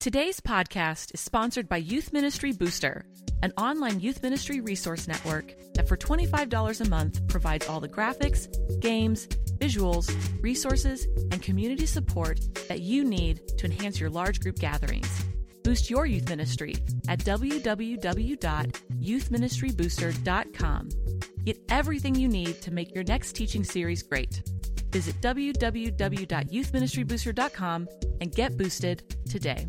Today's podcast is sponsored by Youth Ministry Booster, an online youth ministry resource network that for $25 a month provides all the graphics, games, visuals, resources, and community support that you need to enhance your large group gatherings. Boost your youth ministry at www.youthministrybooster.com. Get everything you need to make your next teaching series great. Visit www.youthministrybooster.com and get boosted today.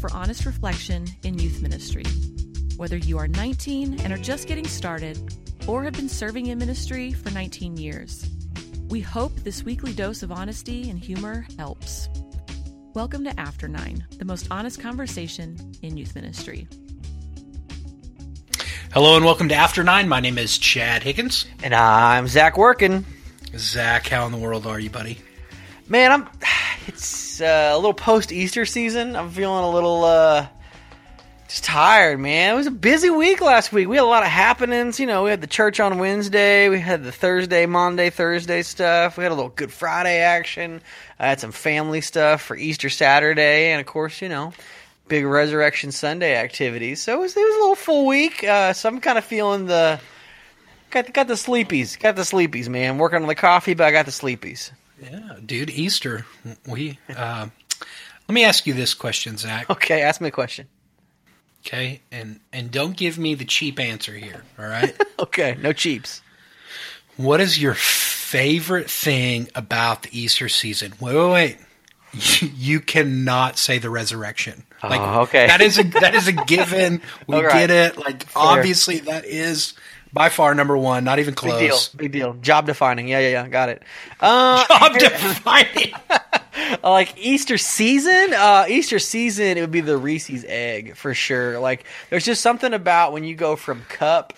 For honest reflection in youth ministry. Whether you are 19 and are just getting started, or have been serving in ministry for 19 years, we hope this weekly dose of honesty and humor helps. Welcome to After Nine, the most honest conversation in youth ministry. Hello and welcome to After Nine. My name is Chad Higgins. And I'm Zach Working. Zach, how in the world are you, buddy? Man, I'm. It's uh, a little post Easter season. I'm feeling a little uh, just tired, man. It was a busy week last week. We had a lot of happenings. You know, we had the church on Wednesday. We had the Thursday, Monday, Thursday stuff. We had a little Good Friday action. I had some family stuff for Easter Saturday, and of course, you know, big Resurrection Sunday activities. So it was, it was a little full week. Uh, so I'm kind of feeling the got got the sleepies. Got the sleepies, man. Working on the coffee, but I got the sleepies. Yeah, dude, Easter. We uh, let me ask you this question, Zach. Okay, ask me a question. Okay, and and don't give me the cheap answer here. All right. Okay, no cheaps. what is your favorite thing about the Easter season? Wait, wait, wait. You, you cannot say the resurrection. Like Oh, okay. that is a that is a given. We right. get it. Like obviously that is by far number one. Not even close. Big deal. Big deal. Job defining. Yeah, yeah, yeah. Got it. Uh, Job defining. like Easter season, uh, Easter season, it would be the Reese's egg for sure. Like, there's just something about when you go from cup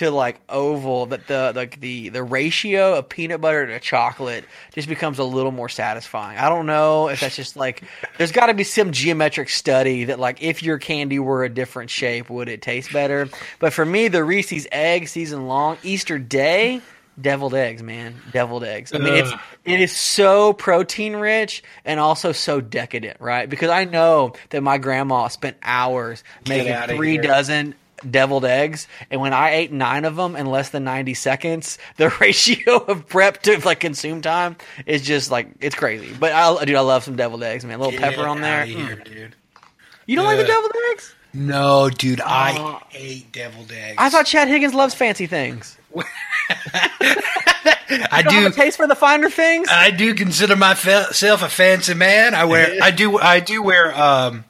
to like oval that the like the the ratio of peanut butter to chocolate just becomes a little more satisfying. I don't know if that's just like there's got to be some geometric study that like if your candy were a different shape would it taste better. But for me, the Reese's egg season long Easter day. Deviled eggs, man. Deviled eggs. I mean, it's it is so protein rich and also so decadent, right? Because I know that my grandma spent hours making three here. dozen deviled eggs, and when I ate nine of them in less than ninety seconds, the ratio of prep to like consume time is just like it's crazy. But I, dude, I love some deviled eggs, man. A little pepper on there. here, Mm. dude. You don't like the deviled eggs? No, dude, I Oh. hate deviled eggs. I thought Chad Higgins loves fancy things. I don't have a taste for the finer things. I do consider myself a fancy man. I wear. I do. I do wear um,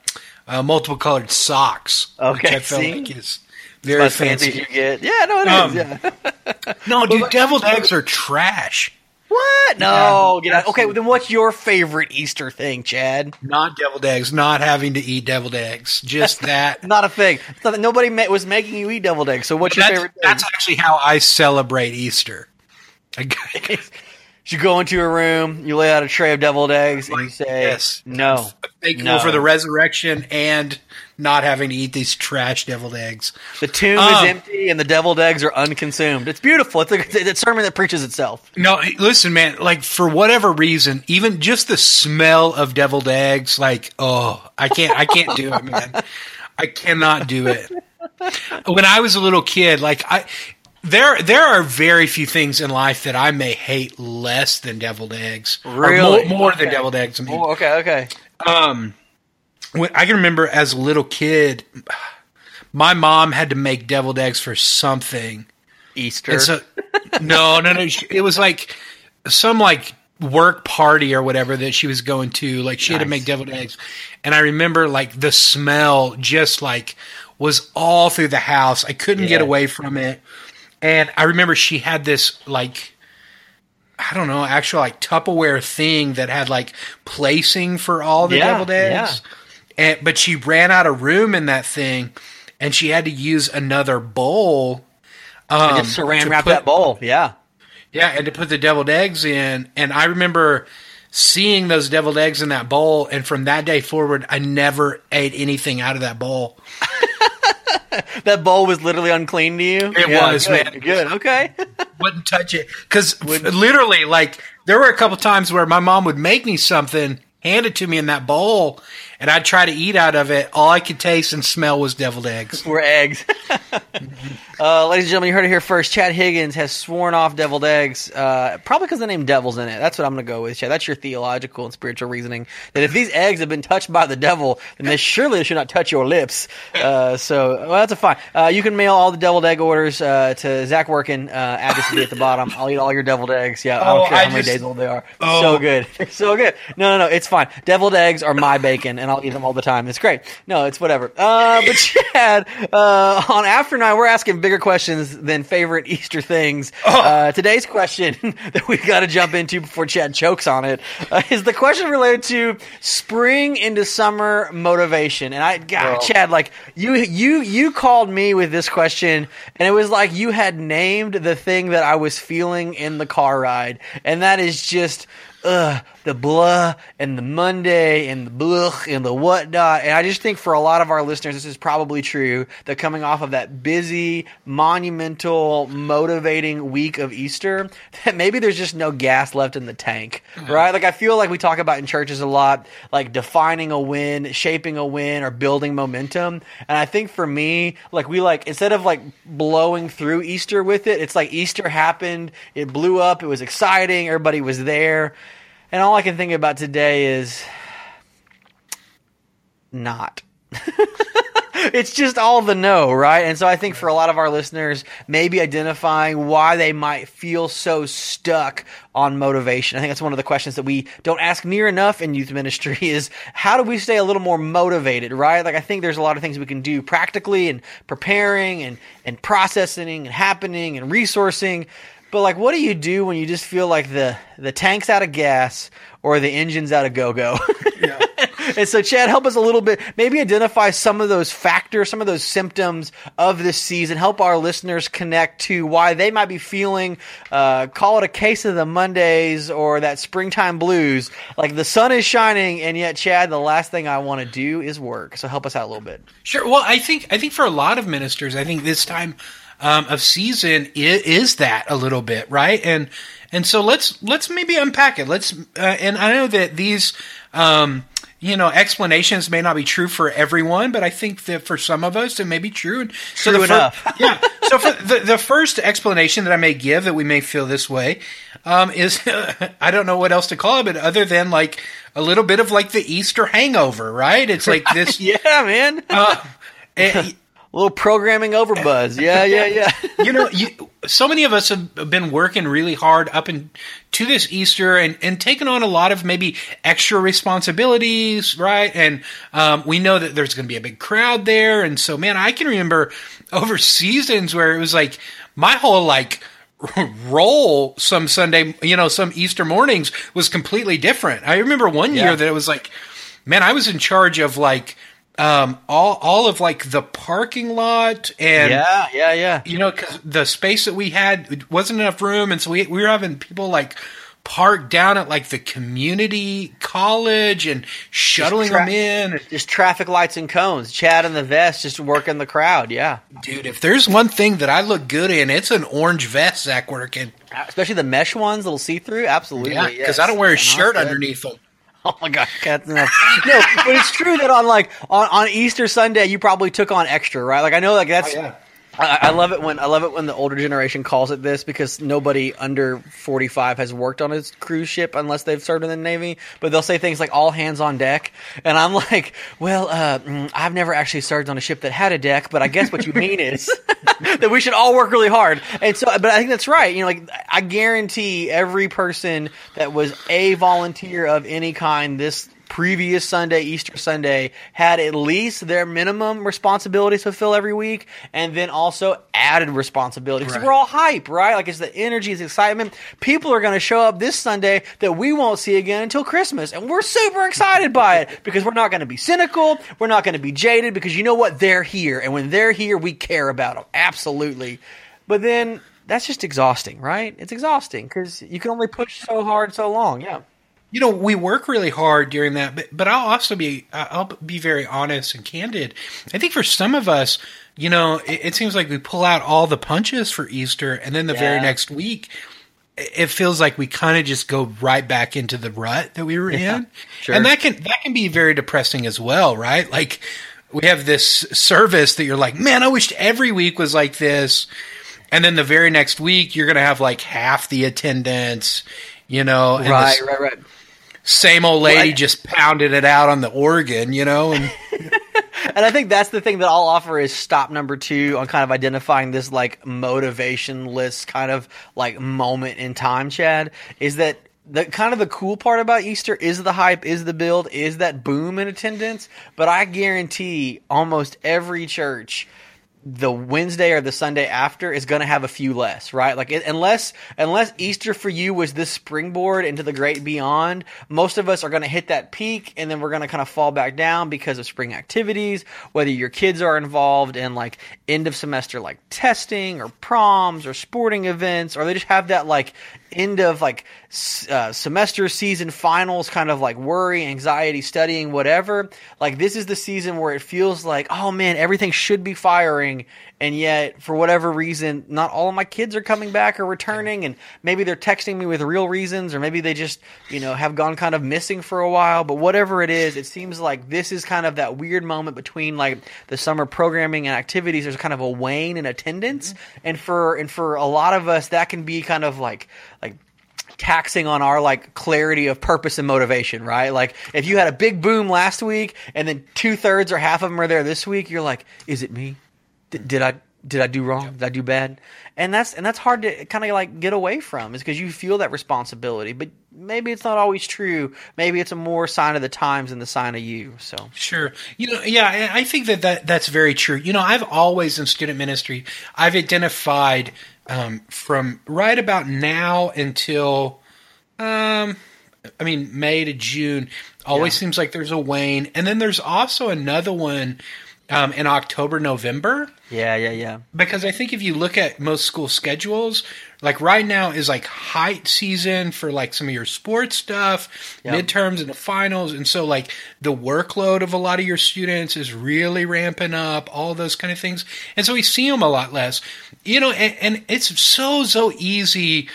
uh, multiple colored socks. Okay, which I feel see? like is very As fancy fancy. you get. Yeah, no, it is. Um, yeah. No, dude, deviled eggs are trash. What? No. Yeah, get out. Okay, absolutely. then what's your favorite Easter thing, Chad? Not deviled eggs. Not having to eat deviled eggs. Just that. Not a thing. It's not that nobody ma- was making you eat deviled eggs. So what's your that's, favorite thing? that's actually how I celebrate Easter. You go into a room, you lay out a tray of deviled eggs, and you say, yes. "No, thankful No. for the resurrection and not having to eat these trash deviled eggs. the tomb Um, is empty and the deviled eggs are unconsumed." It's beautiful. It's a, it's a sermon that preaches itself. No, listen, man. Like for whatever reason, even just the smell of deviled eggs, like oh, I can't, I can't do it, man. I cannot do it. When I was a little kid, like I, there, there are very few things in life that I may hate less than deviled eggs. Or Really? more, more than deviled eggs. I mean, Oh, okay, okay. Um, when, I can remember as a little kid, my mom had to make deviled eggs for something. Easter. And so, no, no, no. It was like some like work party or whatever that she was going to. Like she had to make deviled eggs, and I remember like the smell just like was all through the house. I couldn't get away from it, and I remember she had this like. I don't know, actual like Tupperware thing that had like placing for all the Yeah, deviled eggs. And but she ran out of room in that thing and she had to use another bowl. Um, just saran to wrap that bowl. Yeah. Yeah, and to put the deviled eggs in. And I remember seeing those deviled eggs in that bowl, and from that day forward, I never ate anything out of that bowl. that bowl was literally unclean to you. It was, good, man. Good. Okay. Wouldn't touch it. Because literally, like, there were a couple times where my mom would make me something, hand it to me in that bowl, and I'd try to eat out of it. All I could taste and smell was deviled eggs. We're eggs. uh, ladies and gentlemen, you heard it here first. Chad Higgins has sworn off deviled eggs, uh, probably because the name devil's in it. That's what I'm going to go with, Chad. That's your theological and spiritual reasoning. That if these eggs have been touched by the devil, then they surely should not touch your lips. Uh, so, well, that's a fine. Uh, you can mail all the deviled egg orders uh, to Zach Workin. Uh, address will be at the bottom. I'll eat all your deviled eggs. Yeah, I don't Oh, care I how many days old they are. Oh. So good. So good. No, no, no. It's fine. Deviled eggs are my bacon, and I'll eat them all the time. It's great. No, it's whatever. Uh, but Chad, uh, on After Nine, we're asking bigger questions than favorite Easter things. Uh, today's question that we've got to jump into before Chad chokes on it uh, is the question related to spring into summer motivation. And I, God, Well- Chad, like you, you, you called me with this question, and it was like you had named the thing that I was feeling in the car ride, and that is just. Ugh, the blah and the Monday and the blech and the whatnot. And I just think for a lot of our listeners, this is probably true that coming off of that busy, monumental, motivating week of Easter, that maybe there's just no gas left in the tank, right? Like I feel like we talk about in churches a lot, like defining a win, shaping a win, or building momentum. And I think for me, like we like, instead of like blowing through Easter with it, it's like Easter happened, it blew up, it was exciting, everybody was there. And all I can think about today is not. it's just all the no, right? And so I think for a lot of our listeners, maybe identifying why they might feel so stuck on motivation. I think that's one of the questions that we don't ask near enough in youth ministry is how do we stay a little more motivated, right? Like I think there's a lot of things we can do practically and preparing and, and processing and happening and resourcing. But like what do you do when you just feel like the the tank's out of gas or the engine's out of go-go? Yeah. And so, Chad, help us a little bit. Maybe identify some of those factors, some of those symptoms of this season. Help our listeners connect to why they might be feeling, uh, call it a case of the Mondays or that springtime blues. Like the sun is shining, and yet, Chad, the last thing I want to do is work. So, help us out a little bit. Sure. Well, I think I think for a lot of ministers, I think this time um, of season is, is that a little bit right, and and so let's let's maybe unpack it. Let's uh, and I know that these. Um, you know, explanations may not be true for everyone, but I think that for some of us it may be true. And so True the fir- yeah. So for the the first explanation that I may give that we may feel this way um, is I don't know what else to call it, but other than like a little bit of like the Easter hangover, right? It's like this. Yeah, man. Uh, a little programming over buzz. Yeah, yeah, yeah. you know, you, so many of us have been working really hard up and to this Easter and, and taking on a lot of maybe extra responsibilities, right? And um, we know that there's going to be a big crowd there. And so, man, I can remember over seasons where it was like my whole like role some Sunday, you know, some Easter mornings was completely different. I remember one Yeah. year that it was like, man, I was in charge of like um, all all of like the parking lot and yeah, yeah, yeah. you know, because the space that we had wasn't enough room, and so we we were having people like park down at like the community college and shuttling tra- them in. Just traffic lights and cones. Chad in the vest just working the crowd. Yeah. dude, if there's one thing that I look good in, it's an orange vest, Zach Working. Especially the mesh ones, little see through. Absolutely. Yeah, yes. because I don't wear a And shirt underneath them. Oh my gosh, that's enough. no, but it's true that on like on, on Easter Sunday, you probably took on extra, right? Like I know, like that's. Oh, yeah. I, I love it when I love it when the older generation calls it this because nobody under forty five has worked on a cruise ship unless they've served in the Navy. But they'll say things like "all hands on deck," and I'm like, "Well, uh, mm, I've never actually served on a ship that had a deck, but I guess what you mean is that we should all work really hard." And so, but I think that's right. You know, like I guarantee every person that was a volunteer of any kind this previous Sunday, Easter Sunday, had at least their minimum responsibilities to fulfill every week, and then also added responsibilities. 'Cause Right. We're all hype, right? Like it's the energy, it's the excitement. People are going to show up this Sunday that we won't see again until Christmas, and we're super excited by it because we're not going to be cynical, we're not going to be jaded because you know what? They're here, and when they're here, we care about them absolutely. But then. That's just exhausting, right? It's exhausting because you can only push so hard so long. Yeah. You know, we work really hard during that, but but I'll also be I'll be very honest and candid. I think for some of us, you know, it, it seems like we pull out all the punches for Easter, and then the yeah. very next week, it feels like we kind of just go right back into the rut that we were yeah, in, sure. and that can that can be very depressing as well, right? Like we have this service that you're like, man, I wished every week was like this. And then the very next week, you're going to have like half the attendance, you know. right, this, right, right same old lady well, I, just pounded it out on the organ, you know, and and I think that's the thing that I'll offer is stop number two on kind of identifying this like motivationless kind of like moment in time, Chad, is that the kind of the cool part about Easter is the hype, is the build, is that boom in attendance. But I guarantee almost every church the Wednesday or the Sunday after is going to have a few less, right? Like it, unless unless Easter for you was this springboard into the great beyond, most of us are going to hit that peak and then we're going to kind of fall back down because of spring activities, whether your kids are involved in like end of semester like testing or proms or sporting events or they just have that like end of like uh, semester season finals kind of like worry anxiety studying whatever like this is the season where it feels like oh man everything should be firing and yet for whatever reason not all of my kids are coming back or returning and maybe they're texting me with real reasons or maybe they just you know have gone kind of missing for a while but whatever it is it seems like this is kind of that weird moment between like the summer programming and activities there's kind of a wane in attendance mm-hmm. and for and for a lot of us that can be kind of like like taxing on our like clarity of purpose and motivation, right? Like if you had a big boom last week and then two thirds or half of them are there this week, you're like, is it me? D- did I did I do wrong? Did I do bad? And that's and that's hard to kind of like get away from, is because you feel that responsibility. But maybe it's not always true. Maybe it's a more sign of the times than the sign of you. So sure, you know, yeah, I think that, that that's very true. You know, I've always in student ministry, I've identified um, from right about now until, um, I mean, May to June, always yeah. seems like there's a wane. And then there's also another one um, in October, November. Yeah, yeah, yeah. Because I think if you look at most school schedules, like right now is like height season for like some of your sports stuff, yep. midterms and the finals, and so like the workload of a lot of your students is really ramping up, all those kind of things, and so we see them a lot less, you know, and, and it's so so easy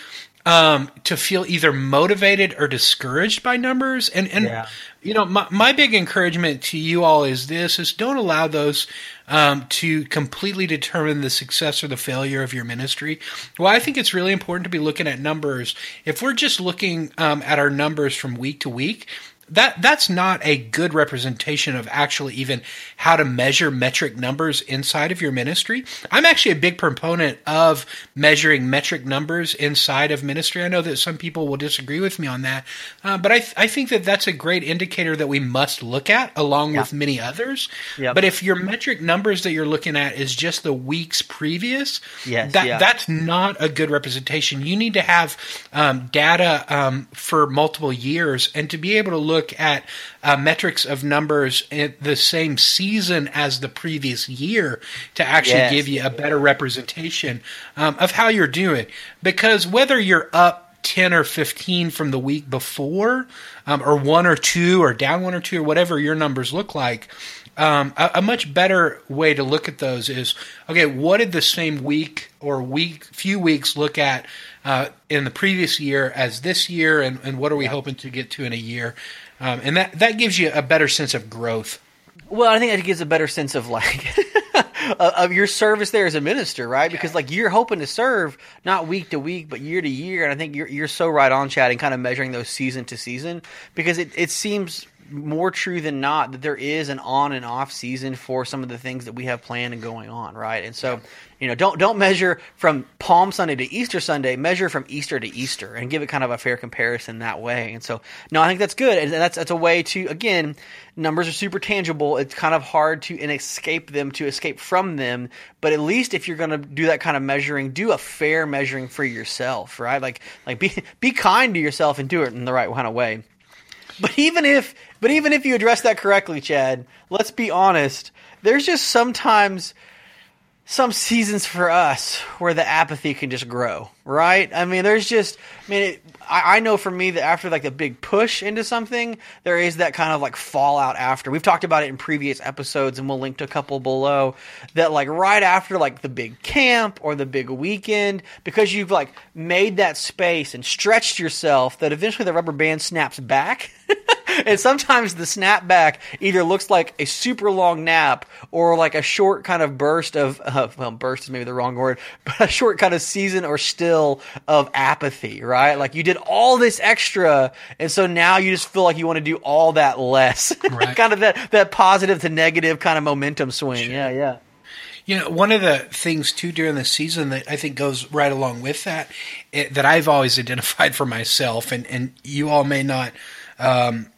um, to feel either motivated or discouraged by numbers. And and yeah. You know, my my big encouragement to you all is this: is don't allow those um, to completely determine the success or the failure of your ministry. Well, I think it's really important to be looking at numbers. If we're just looking um, at our numbers from week to week, that that's not a good representation of actually even how to measure metric numbers inside of your ministry. I'm actually a big proponent of measuring metric numbers inside of ministry. I know that some people will disagree with me on that, uh, but I th- I think that that's a great indicator that we must look at along yeah. with many others. Yep. But if your metric numbers that you're looking at is just the weeks previous, yes, that yeah. that's not a good representation. You need to have um, data um, for multiple years and to be able to look look at uh, metrics of numbers in the same season as the previous year to actually yes. give you a better representation um, of how you're doing. Because whether you're up 10 or 15 from the week before, um, or one or two, or down one or two, or whatever your numbers look like, um, a, a, much better way to look at those is okay, what did the same week or week, few weeks look at uh, in the previous year as this year, and, and what are we yeah. hoping to get to in a year? Um, and that that gives you a better sense of growth. Well, I think it gives a better sense of like of your service there as a minister, right? Because like you're hoping to serve not week to week, but year to year, and I think you're you're so right on, Chad, and kind of measuring those season to season because it it seems more true than not that there is an on and off season for some of the things that we have planned and going on, right? And so you know, don't don't measure from Palm Sunday to Easter Sunday. Measure from Easter to Easter, and give it kind of a fair comparison that way. And so, no, I think that's good, and that's that's a way to again, numbers are super tangible. It's kind of hard to escape them, to escape from them. But at least if you're going to do that kind of measuring, do a fair measuring for yourself, right? Like like be be kind to yourself and do it in the right kind of way. But even if but even if you address that correctly, Chad, let's be honest. There's just sometimes some seasons for us where the apathy can just grow, right? I mean, there's just, I mean, it, I, I know for me that after like a big push into something, there is that kind of like fallout after. We've talked about it in previous episodes, and we'll link to a couple below. That like right after like the big camp or the big weekend, because you've like made that space and stretched yourself, that eventually the rubber band snaps back. and sometimes the snapback either looks like a super long nap or like a short kind of burst of uh, well burst is maybe the wrong word but a short kind of season or still of apathy right? Like you did all this extra and so now you just feel like you want to do all that less. Right. kind of that that positive to negative kind of momentum swing. Yeah yeah. You know, one of the things too during the season that I think goes right along with that, it, that I've always identified for myself, and, and you all may not um,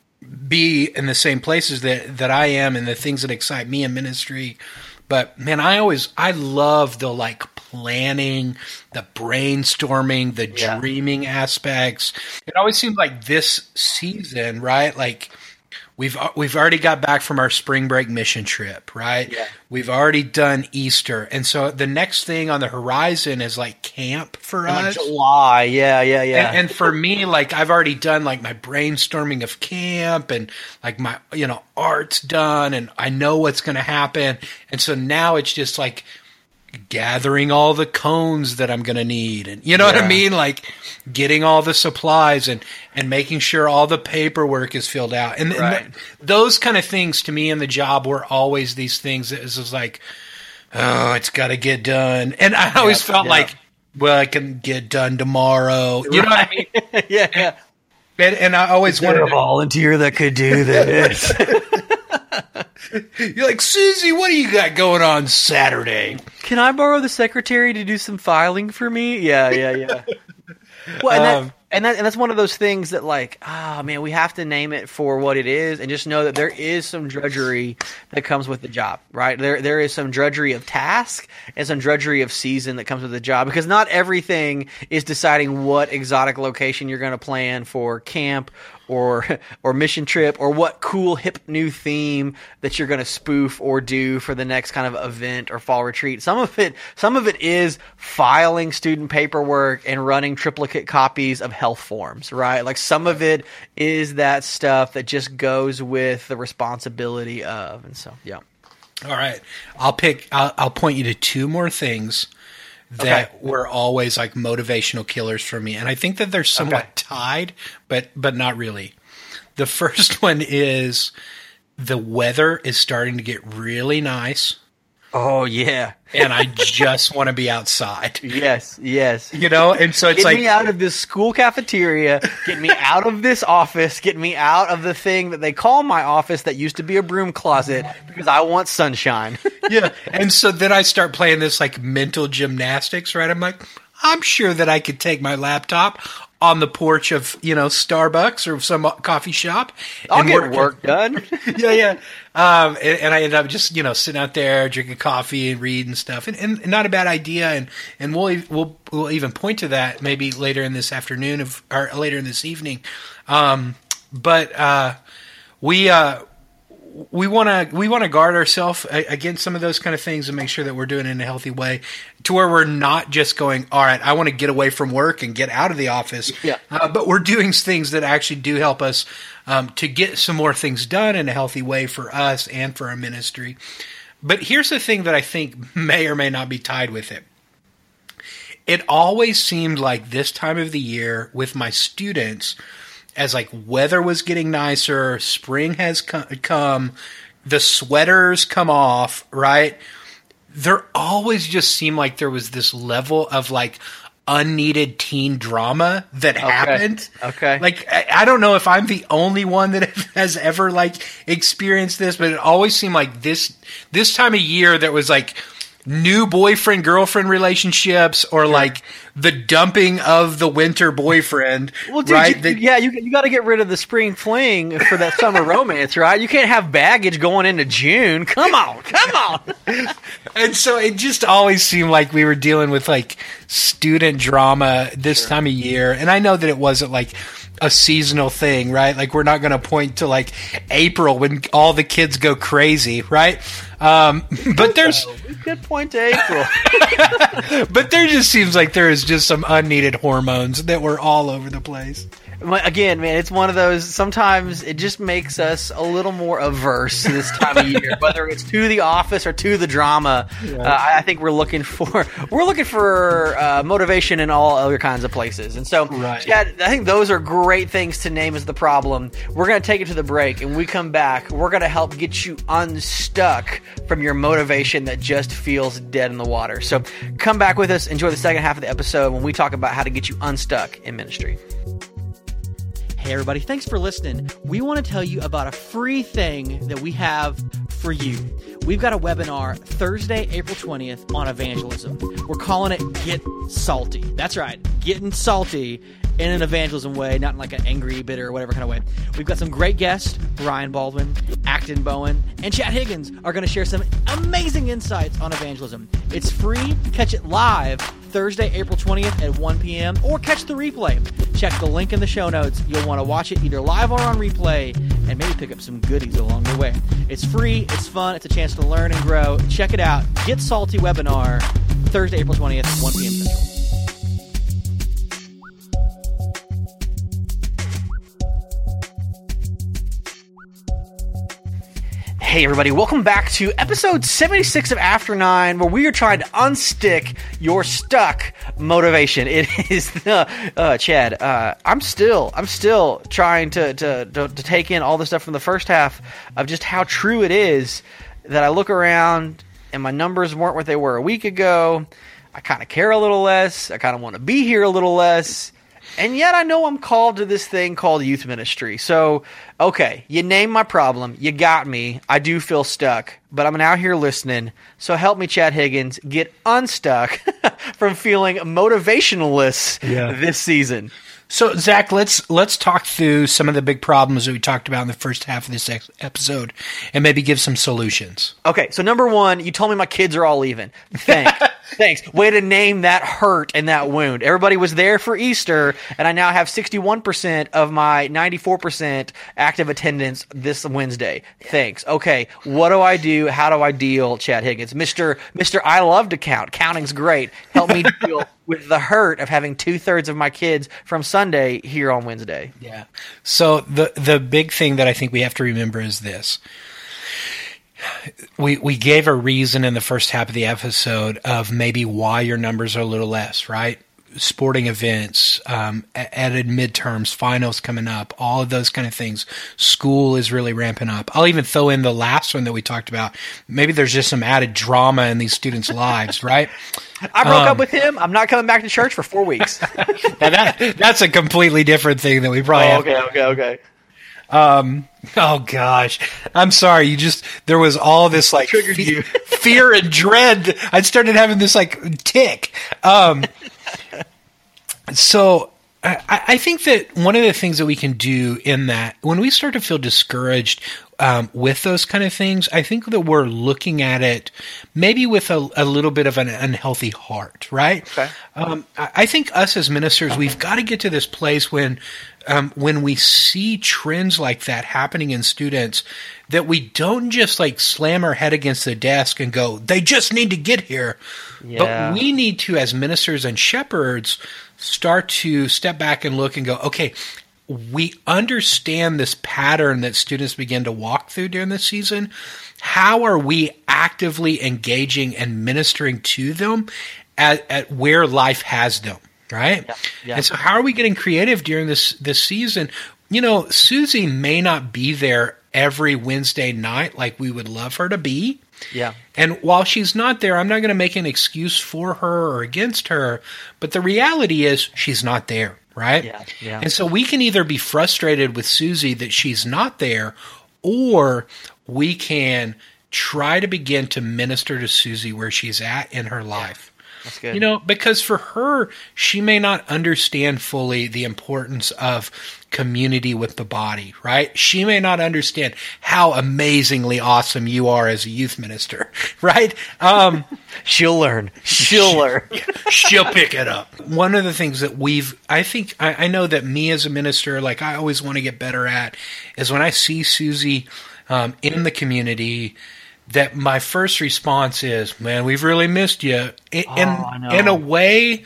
be in the same places that, that I am and the things that excite me in ministry. But man, I always, I love the like planning, the brainstorming, the Yeah. dreaming aspects. It always seems like this season, right? Like, We've uh, we've already got back from our spring break mission trip, right? Yeah. We've already done Easter, and so the next thing on the horizon is like camp for us. july yeah yeah yeah And, and for me, like I've already done like my brainstorming of camp, and like my you know art's done, and I know what's going to happen, and so now it's just like gathering all the cones that I'm going to need, and you know what I mean, like getting all the supplies and and making sure all the paperwork is filled out, and, and th- those kind of things to me in the job were always these things that was like, oh, it's got to get done, and I always Yep, felt yep. like. Well, I can get done tomorrow. You know what I mean? yeah yeah And, and I always wanted a volunteer that could do this you're like, Susie, what do you got going on Saturday? Can I borrow the secretary to do some filing for me? Yeah, yeah, yeah. well, and, Um, and, that, and that's one of those things that, like, ah, man, we have to name it for what it is, and just know that there is some drudgery that comes with the job, right? There, there is some drudgery of task and some drudgery of season that comes with the job, because not everything is deciding what exotic location you're going to plan for camp or or mission trip or what cool hip new theme that you're going to spoof or do for the next kind of event or fall retreat. Some of it some of it is filing student paperwork and running triplicate copies of health forms, right? Like some of it is that stuff that just goes with the responsibility of and so yeah. All right, I'll pick. I'll, I'll point you to two more things that Okay. were always like motivational killers for me, and I think that they're somewhat Okay. tied, but but not really. The first one is the weather is starting to get really nice, Oh yeah. and I just want to be outside. Yes, yes. You know, and so it's Get like me out of this school cafeteria. Get me out of this office. Get me out of the thing that they call my office that used to be a broom closet because I want sunshine. yeah. And so then I start playing this like mental gymnastics, right? I'm like, I'm sure that I could take my laptop on the porch of, you know, Starbucks or some coffee shop. I'll and get work done. yeah, yeah. Um, and, and I end up just, you know, sitting out there drinking coffee and reading stuff and, and not a bad idea. And, and we'll, we'll, we'll even point to that maybe later in this afternoon of, or later in this evening. Um, but, uh, we, uh, we want to we want to guard ourselves against some of those kind of things and make sure that we're doing it in a healthy way to where we're not just going all right i want to get away from work and get out of the office. Yeah. uh, but we're doing things that actually do help us um, to get some more things done in a healthy way for us and for our ministry. But here's the thing that i think may or may not be tied with it. It always seemed like this time of the year with my students as like weather was getting nicer spring has co- come the sweaters come off right? There always just seemed like there was this level of like unneeded teen drama that happened. Okay. like I, I don't know if i'm the only one that has ever like experienced this but it always seemed like this this time of year that was like new boyfriend girlfriend relationships or like the dumping of the winter boyfriend Well, dude, right you- That- yeah, you you got to get rid of the spring fling for that summer romance, right? You can't have baggage going into June. Come on, come on. and so it just always seemed like we were dealing with like student drama this time of year and i know that it wasn't like a seasonal thing, right? Like we're not going to point to like April when all the kids go crazy, right? Um, but there's good point to April. but there just seems like there is just some unneeded hormones that were all over the place. Again, man, it's one of those. Sometimes it just makes us a little more averse this time of year, whether it's to the office or to the drama. Uh, I think we're looking for we're looking for uh, motivation in all other kinds of places. And so, Right. yeah, I think those are great things to name as the problem. We're gonna take it to the break, and we come back. We're gonna help get you unstuck from your motivation that just feels dead in the water. So, come back with us. Enjoy the second half of the episode when we talk about how to get you unstuck in ministry. Hey, everybody, thanks for listening. We want to tell you about a free thing that we have for you. We've got a webinar Thursday, April 20th on evangelism. We're calling it Get Salty. That's right, getting salty in an evangelism way, not in like an angry, bitter, or whatever kind of way. We've got some great guests Ryan Baldwin, Acton Bowen, and Chad Higgins are going to share some amazing insights on evangelism. It's free. Catch it live Thursday, April 20th at 1 p.m. or catch the replay. Check the link in the show notes. You'll want to watch it either live or on replay and maybe pick up some goodies along the way. It's free, it's fun, it's a chance to learn and grow. Check it out. Get Salty webinar Thursday, April 20th, 1 p.m. Central. Hey, everybody, welcome back to episode 76 of After Nine, where we are trying to unstick your stuck motivation. It is the, uh, Chad, uh, I'm still, I'm still trying to, to, to, to take in all the stuff from the first half of just how true it is that I look around and my numbers weren't what they were a week ago. I kind of care a little less. I kind of want to be here a little less. And yet I know I'm called to this thing called youth ministry. So, okay, you name my problem. You got me. I do feel stuck, but I'm out here listening. So help me, Chad Higgins, get unstuck from feeling motivationless Yeah. this season. So Zach, let's let's talk through some of the big problems that we talked about in the first half of this ex- episode, and maybe give some solutions. Okay, so number one, you told me my kids are all leaving. Thanks. Thanks. Way to name that hurt and that wound. Everybody was there for Easter, and I now have 61% of my 94% active attendance this Wednesday. Thanks. Okay, what do I do? How do I deal, Chad Higgins? Mr. Mr. I love to count. Counting's great. Help me deal with the hurt of having two thirds of my kids from Sunday here on Wednesday. Yeah. So the the big thing that I think we have to remember is this. We we gave a reason in the first half of the episode of maybe why your numbers are a little less, right? Sporting events, um, added midterms, finals coming up, all of those kind of things. School is really ramping up. I'll even throw in the last one that we talked about. Maybe there's just some added drama in these students' lives, right? I broke Um, up with him. I'm not coming back to church for four weeks. That that's a completely different thing that we probably have okay, okay, okay. Oh gosh, I'm sorry. You just there was all this like fe- fear and dread. I started having this like tic. Um, so I, I think that one of the things that we can do in that when we start to feel discouraged um, with those kind of things, I think that we're looking at it maybe with a, a little bit of an unhealthy heart, right? Okay. Um, I I think us as ministers, we've got to get to this place when, um, when we see trends like that happening in students, that we don't just like slam our head against the desk and go, "They just need to get here," Yeah. but we need to, as ministers and shepherds, start to step back and look and go, "Okay." We understand this pattern that students begin to walk through during this season. How are we actively engaging and ministering to them at, at where life has them, right? yeah. And so, how are we getting creative during this this season? You know, Susie may not be there every Wednesday night like we would love her to be. Yeah. And while she's not there, I'm not going to make an excuse for her or against her. But the reality is, she's not there, right? Yeah, yeah. And so we can either be frustrated with Susie that she's not there, or we can try to begin to minister to Susie where she's at in her life. That's good. You know, because for her, she may not understand fully the importance of community with the body, right? She may not understand how amazingly awesome you are as a youth minister, right? Um, she'll learn. She'll learn. she'll pick it up. One of the things that we've, I think, I, I know that me as a minister, like I always want to get better at, is when I see Susie um, in the community that my first response is, "Man, we've really missed you." Oh, in Oh, in a way,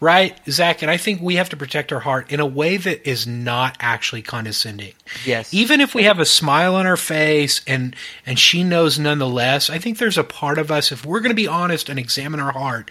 right, Zach? And I think we have to protect our heart in a way that is not actually condescending. Yes. Even if we have a smile on our face and and she knows nonetheless, I think there's a part of us if we're going to be honest and examine our heart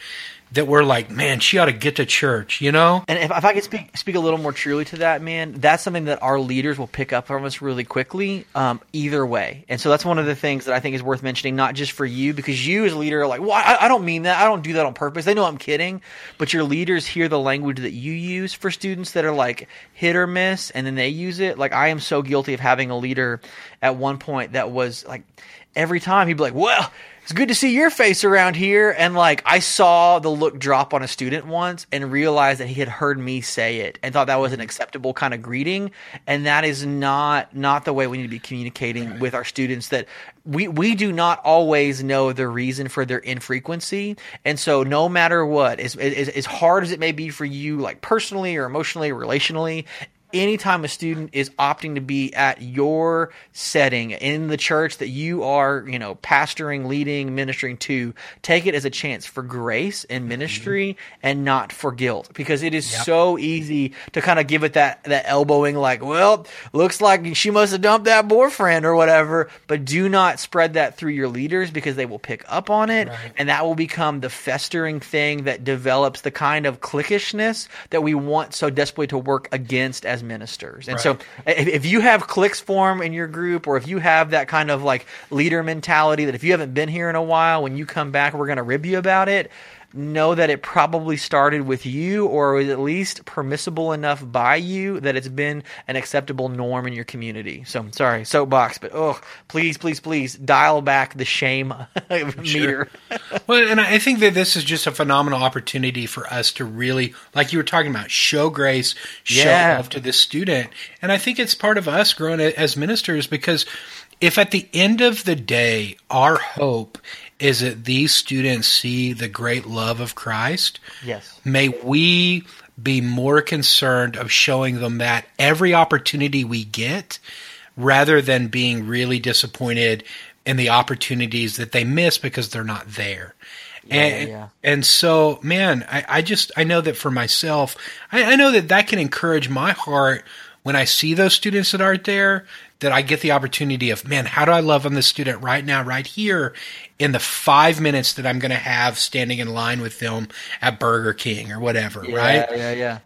that we're like, man, she ought to get to church, you know? And if, if I could speak speak a little more truly to that, man, that's something that our leaders will pick up from us really quickly, um, either way. And so that's one of the things that I think is worth mentioning, not just for you, because you as a leader are like, well, I, I don't mean that. I don't do that on purpose. They know I'm kidding. But your leaders hear the language that you use for students that are like hit or miss, and then they use it. Like I am so guilty of having a leader at one point that was like, every time he'd be like, well, it's good to see your face around here. And like, I saw the look drop on a student once and realized that he had heard me say it and thought that was an mm-hmm. acceptable kind of greeting. And that is not, not the way we need to be communicating with our students that we, we do not always know the reason for their infrequency. And so no matter what, as, as, as hard as it may be for you, like personally or emotionally or relationally, anytime a student is opting to be at your setting in the church that you are, you know, pastoring, leading, ministering to, take it as a chance for grace and mm-hmm. ministry and not for guilt. Because it is so easy to kind of give it that that elbowing like, well, looks like she must have dumped that boyfriend or whatever, but do not spread that through your leaders because they will pick up on it and that will become the festering thing that develops the kind of cliquishness that we want so desperately to work against as ministers. And so if, if you have cliques form in your group or if you have that kind of like leader mentality that if you haven't been here in a while, when you come back, we're going to rib you about it. Know that it probably started with you or was at least permissible enough by you that it's been an acceptable norm in your community. So sorry, soapbox, but oh, please, please, please dial back the shame meter. Well, and I think that this is just a phenomenal opportunity for us to really, like you were talking about, show grace, show Yeah. love to this student. And I think it's part of us growing as ministers because if at the end of the day, our hope is that these students see the great love of Christ, Yes. may we be more concerned of showing them that every opportunity we get rather than being really disappointed in the opportunities that they miss because they're not there. and, yeah. and so, man, I, I just, I know that for myself, I, I know that that can encourage my heart when I see those students that aren't there, that I get the opportunity of, man, how do I love on this student right now, right here, in the five minutes that I'm going to have standing in line with them at Burger King or whatever, right? Yeah, yeah.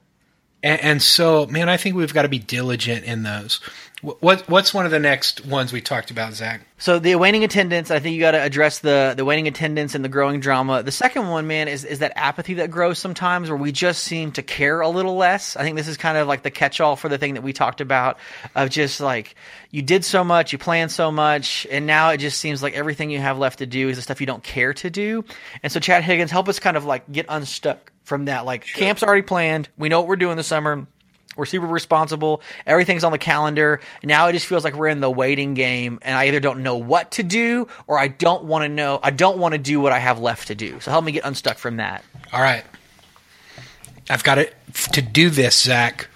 And, and so, man, I think we've got to be diligent in those. Wh- What what's one of the next ones we talked about, Zach? So the waning attendance, I think you got to address the the waning attendance and the growing drama. The second one, man, is is that apathy that grows sometimes, where we just seem to care a little less. I think this is kind of like the catch all for the thing that we talked about of just like you did so much, you planned so much, and now it just seems like everything you have left to do is the stuff you don't care to do. And so, Chad Higgins, help us kind of like get unstuck from that. Like camp's already planned, we know what we're doing this summer. We're super responsible. Everything's on the calendar. Now it just feels like we're in the waiting game, and I either don't know what to do or I don't want to know. I don't want to do what I have left to do. So help me get unstuck from that. All right, I've got it to do this, Zach.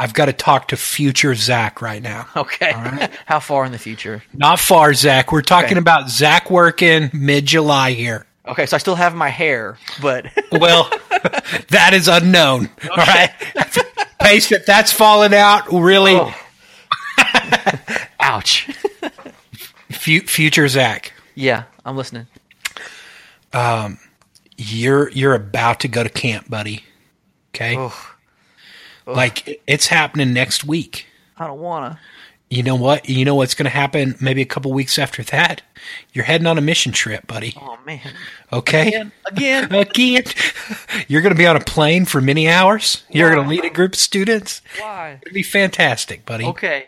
I've got to talk to future Zach right now. Okay. How far in the future? Not far, Zach. We're talking Okay. about Zach working mid July here. Okay, so I still have my hair, but Well, that is unknown. All right, pace if that's falling out. Really, Oh. ouch. fu- future Zach. yeah, I'm listening. Um, you're you're about to go to camp, buddy. Okay, Oh, like it's happening next week. I don't want to. You know what? You know what's going to happen? Maybe a couple weeks after that, you're heading on a mission trip, buddy. Oh man. Okay, Again, again. again, you're going to be on a plane for many hours. You're going to lead a group of students. Why? It'll be fantastic, buddy. Okay.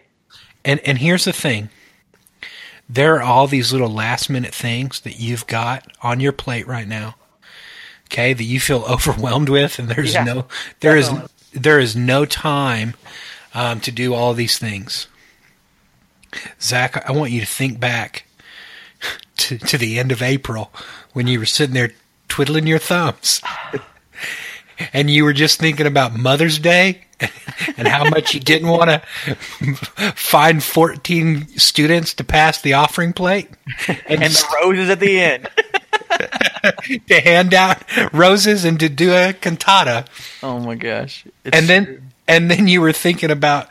And and here's the thing. There are all these little last minute things that you've got on your plate right now. okay, that you feel overwhelmed with, and there's Yeah, no there is there is no time um, to do all these things. Zach, I want you to think back to, to the end of April when you were sitting there twiddling your thumbs. And you were just thinking about Mother's Day and how much you didn't want to find 14 students to pass the offering plate and, And the roses at the end. to hand out roses and to do a cantata. oh my gosh! It's And true. then and then you were thinking about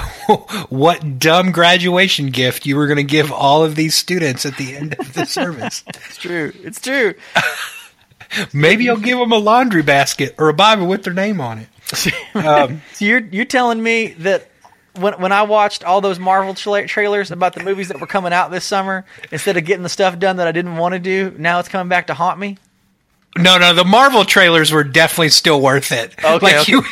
what dumb graduation gift you were going to give all of these students at the end of the service. it's true. It's true. Maybe you'll give them a laundry basket or a Bible with their name on it. Um, So you're you're telling me that when when I watched all those Marvel tra- trailers about the movies that were coming out this summer, instead of getting the stuff done that I didn't want to do, now it's coming back to haunt me. No, no, the Marvel trailers were definitely still worth it. Okay, like you,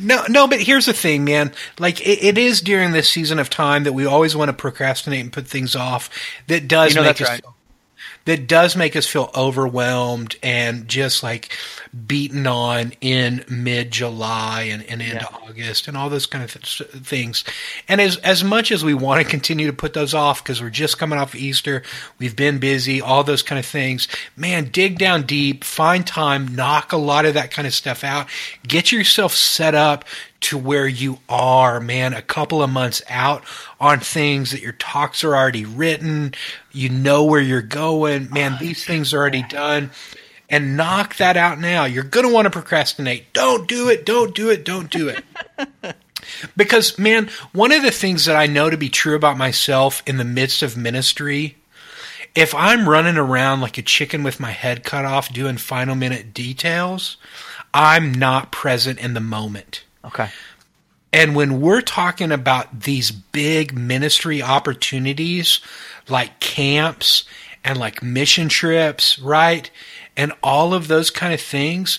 no, no, but here's the thing, man. Like it, it is during this season of time that we always want to procrastinate and put things off. That does You know make that's us right. That does make us feel overwhelmed and just like beaten on in mid July and, and into Yeah. August and all those kind of th- things. And as as much as we want to continue to put those off because we're just coming off Easter, we've been busy, all those kind of things. Man, dig down deep, find time, knock a lot of that kind of stuff out. Get yourself set up to where you are, man, a couple of months out on things that your talks are already written, you know where you're going. Man, oh, these things are already done and knock that out now. You're going to want to procrastinate. Don't do it. Don't do it. Don't do it. because, man, one of the things that I know to be true about myself in the midst of ministry, if I'm running around like a chicken with my head cut off doing final minute details, I'm not present in the moment. Okay. And when we're talking about these big ministry opportunities like camps and like mission trips, right? And all of those kind of things,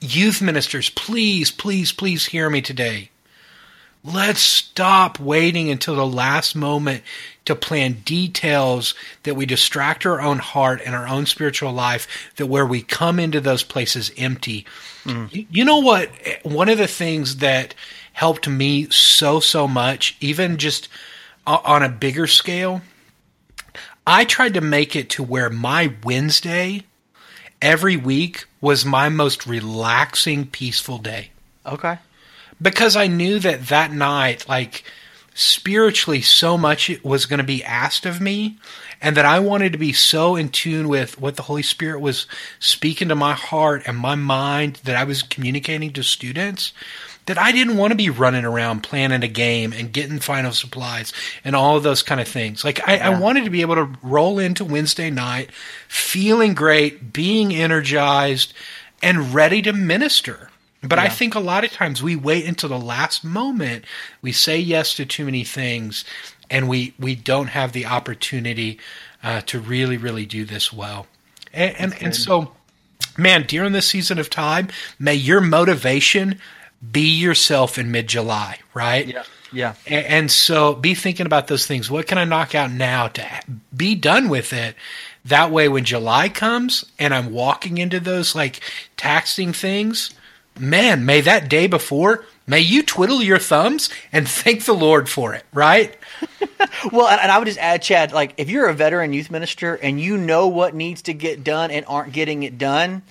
youth ministers, please, please, please hear me today. Let's stop waiting until the last moment to plan details that we distract our own heart and our own spiritual life, that where we come into those places empty. Mm. You, you know what? One of the things that helped me so, so much, even just on a bigger scale, I tried to make it to where my Wednesday every week was my most relaxing, peaceful day Okay. because I knew that that night, like spiritually, so much was going to be asked of me, and that I wanted to be so in tune with what the Holy Spirit was speaking to my heart and my mind that I was communicating to students. That I didn't want to be running around planning a game and getting final supplies and all of those kind of things. Like I, I wanted to be able to roll into Wednesday night feeling great, being energized, and ready to minister. But I think a lot of times we wait until the last moment. We say yes to too many things, and we we don't have the opportunity uh, to really really do this well. And and, and so, man, during this season of time, may your motivation be yourself in mid July, right? Yeah. Yeah. A- And so be thinking about those things. What can I knock out now to be done with it? That way, when July comes and I'm walking into those like taxing things, man, may that day before, may you twiddle your thumbs and thank the Lord for it, right? Well, and, I would just add, Chad, like if you're a veteran youth minister and you know what needs to get done and aren't getting it done,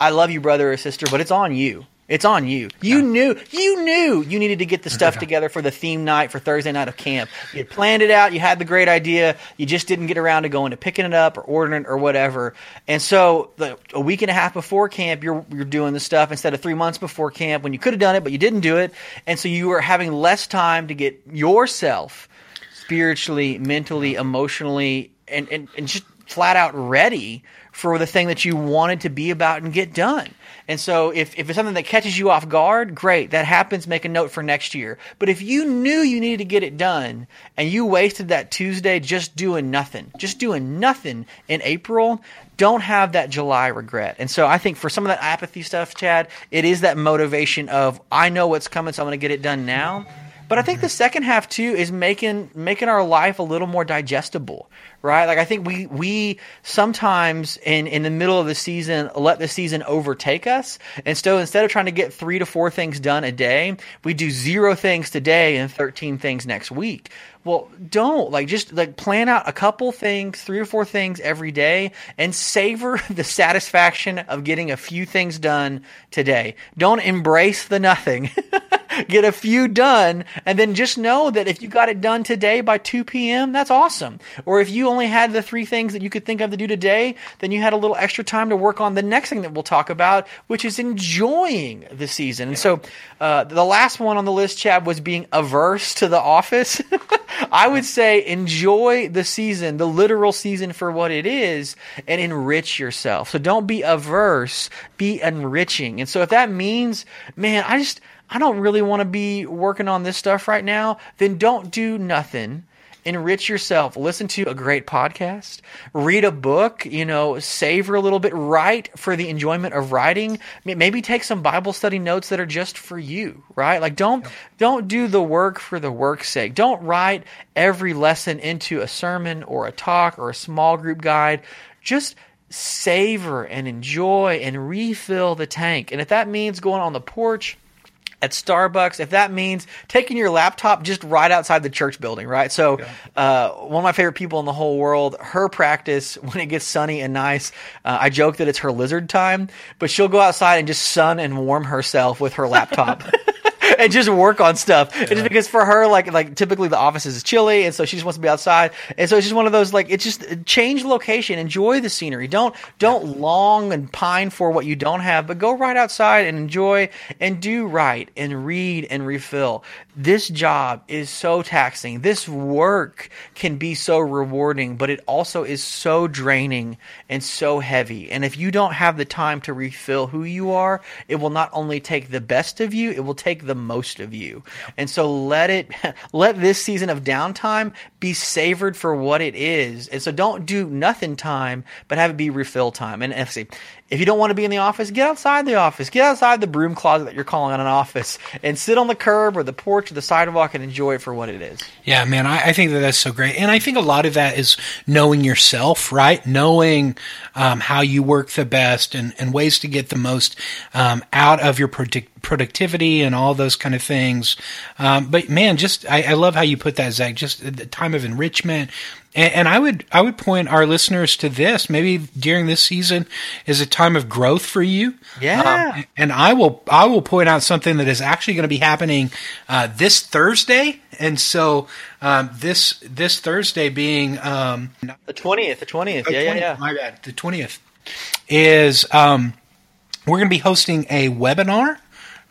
I love you, brother or sister, but it's on you. It's on you. You knew, you knew you needed to get the stuff together for the theme night for Thursday night of camp. You had planned it out. You had the great idea. You just didn't get around to going to picking it up or ordering it or whatever. And so, the, a week and a half before camp, you're you're doing the stuff instead of three months before camp when you could have done it, but you didn't do it. And so you were having less time to get yourself spiritually, mentally, emotionally, and, and, and just flat out ready for the thing that you wanted to be about and get done. And so if, if it's something that catches you off guard, great. That happens, make a note for next year. But if you knew you needed to get it done and you wasted that Tuesday just doing nothing, just doing nothing in April, don't have that July regret. And so I think for some of that apathy stuff, Chad, it is that motivation of I know what's coming, so I'm going to get it done now But I think the second half too is making making our life a little more digestible, right? Like I think we we sometimes in in the middle of the season let the season overtake us, and so instead of trying to get three to four things done a day, we do zero things today and thirteen things next week. Well, don't like just like plan out a couple things, three or four things every day, and savor the satisfaction of getting a few things done today. Don't embrace the nothing. Get a few done, and then just know that if you got it done today by 2 p.m., that's awesome. Or if you only had the three things that you could think of to do today, then you had a little extra time to work on the next thing that we'll talk about, which is enjoying the season. And so uh, the last one on the list, Chad, was being averse to the office. I would say enjoy the season, the literal season for what it is, and enrich yourself. So don't be averse, be enriching. And so if that means, man, I just, I don't really want to be working on this stuff right now, then don't do nothing. Enrich yourself. Listen to a great podcast. Read a book you know savor a little bit. Write for the enjoyment of writing. Maybe take some bible study notes that are just for you right? Like don't yep. don't do the work for the work's sake. Don't write every lesson into a sermon or a talk or a small group guide. Just savor and enjoy and refill the tank. And if that means going on the porch at Starbucks, if that means taking your laptop just right outside the church building, right? So, yeah. uh, one of my favorite people in the whole world, her practice when it gets sunny and nice, uh, I joke that it's her lizard time, but she'll go outside and just sun and warm herself with her laptop. and just work on stuff. Yeah. just because for her, like like typically the office is chilly, and so she just wants to be outside. And so it's just one of those like it's just change location, enjoy the scenery. Don't don't yeah. long and pine for what you don't have, but go right outside and enjoy and do right and read and refill. This job is so taxing. This work can be so rewarding, but it also is so draining and so heavy. And if you don't have the time to refill who you are, it will not only take the best of you, it will take the most of you. And so let it let this season of downtime be savored for what it is. And so don't do nothing time, but have it be refill time. And if, if you don't want to be in the office, get outside the office. Get outside the broom closet that you're calling an office and sit on the curb or the porch or the sidewalk and enjoy it for what it is. Yeah, man, I, I think that that's so great. And I think a lot of that is knowing yourself, right? Knowing um, how you work the best and, and ways to get the most um, out of your productivity and all those kind of things. Um, but man, just I, I, love how you put that, Zach. Just the time of enrichment, and, and, I would I would point our listeners to this. Maybe during this season is a time of growth for you. Yeah. Um, and I will I will point out something that is actually going to be happening uh, this Thursday. And so um, this this Thursday being um, the twentieth, the twentieth, yeah, 20th, yeah, yeah. My bad, the twentieth is um, we're going to be hosting a webinar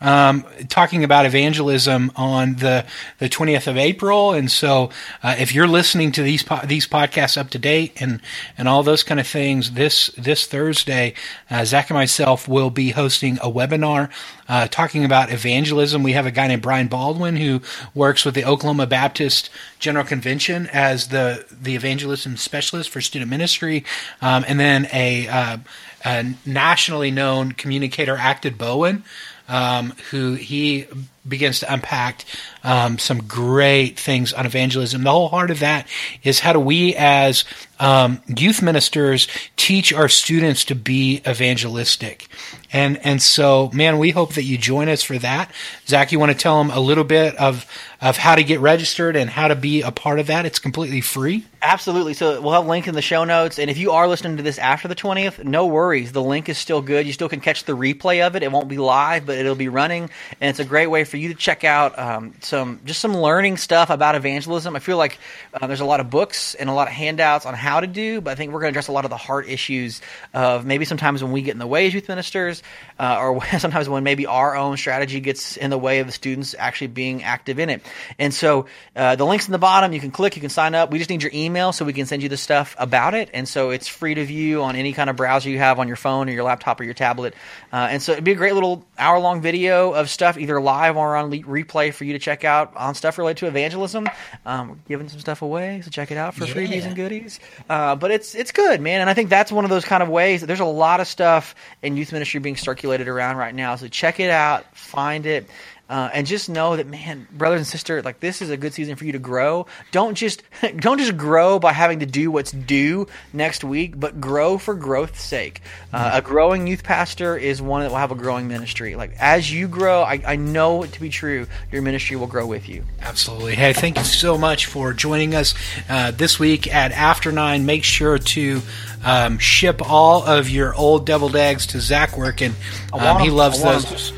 um, talking about evangelism on the the twentieth of April, and so uh, if you're listening to these po- these podcasts up to date and and all those kind of things, this this Thursday, uh, Zach and myself will be hosting a webinar uh, talking about evangelism. We have a guy named Brian Baldwin who works with the Oklahoma Baptist General Convention as the the evangelism specialist for student ministry, um, and then a, uh, a nationally known communicator, Acted Bowen um, who he begins to unpack um, some great things on evangelism. The whole heart of that is how do we, as um, youth ministers, teach our students to be evangelistic? And and so, man, we hope that you join us for that. Zach, you want to tell them a little bit of of how to get registered and how to be a part of that? It's completely free. Absolutely. So we'll have a link in the show notes. And if you are listening to this after the 20th, no worries. The link is still good. You still can catch the replay of it. It won't be live, but it'll be running. And it's a great way for you to check out um, some just some learning stuff about evangelism. I feel like uh, there's a lot of books and a lot of handouts on how to do, but I think we're going to address a lot of the heart issues of maybe sometimes when we get in the way as youth ministers, uh, or sometimes when maybe our own strategy gets in the way of the students actually being active in it. And so uh, the link's in the bottom. You can click, you can sign up. We just need your email so we can send you the stuff about it. And so it's free to view on any kind of browser you have on your phone or your laptop or your tablet. Uh, and so it'd be a great little hour long video of stuff either live or on replay for you to check out on stuff related to evangelism. Um, we're giving some stuff away, so check it out for yeah. freebies and goodies. Uh, but it's it's good, man. And I think that's one of those kind of ways. There's a lot of stuff in youth ministry being circulated around right now. So check it out, find it. Uh, and just know that, man, brothers and sisters, like this is a good season for you to grow. Don't just don't just grow by having to do what's due next week, but grow for growth's sake. Uh, a growing youth pastor is one that will have a growing ministry. Like as you grow, I, I know it to be true. Your ministry will grow with you. Absolutely. Hey, thank you so much for joining us uh, this week at After Nine. Make sure to um, ship all of your old deviled eggs to Zach Workin. Um, he loves those.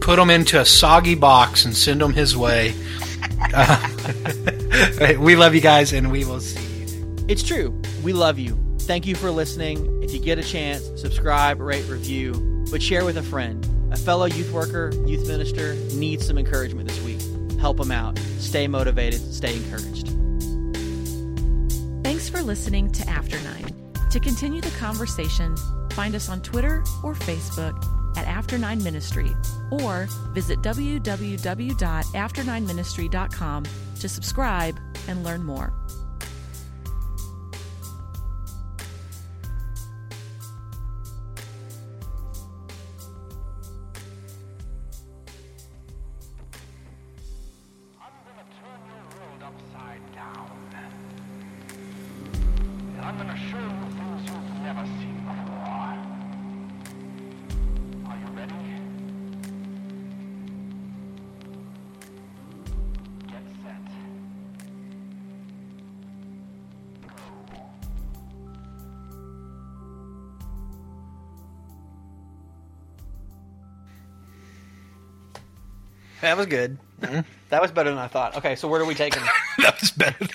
Put them into a soggy box and send them his way. Uh, we love you guys, and we will see you. It's true. We love you. Thank you for listening. If you get a chance, subscribe, rate, review, but share with a friend. A fellow youth worker, youth minister needs some encouragement this week. Help them out. Stay motivated, stay encouraged. Thanks for listening to After Nine. To continue the conversation, find us on Twitter or Facebook at After Nine Ministry or visit www.after9ministry.com to subscribe and learn more. That was good. Mm-hmm. That was better than I thought. Okay, so where are we taking? That was better than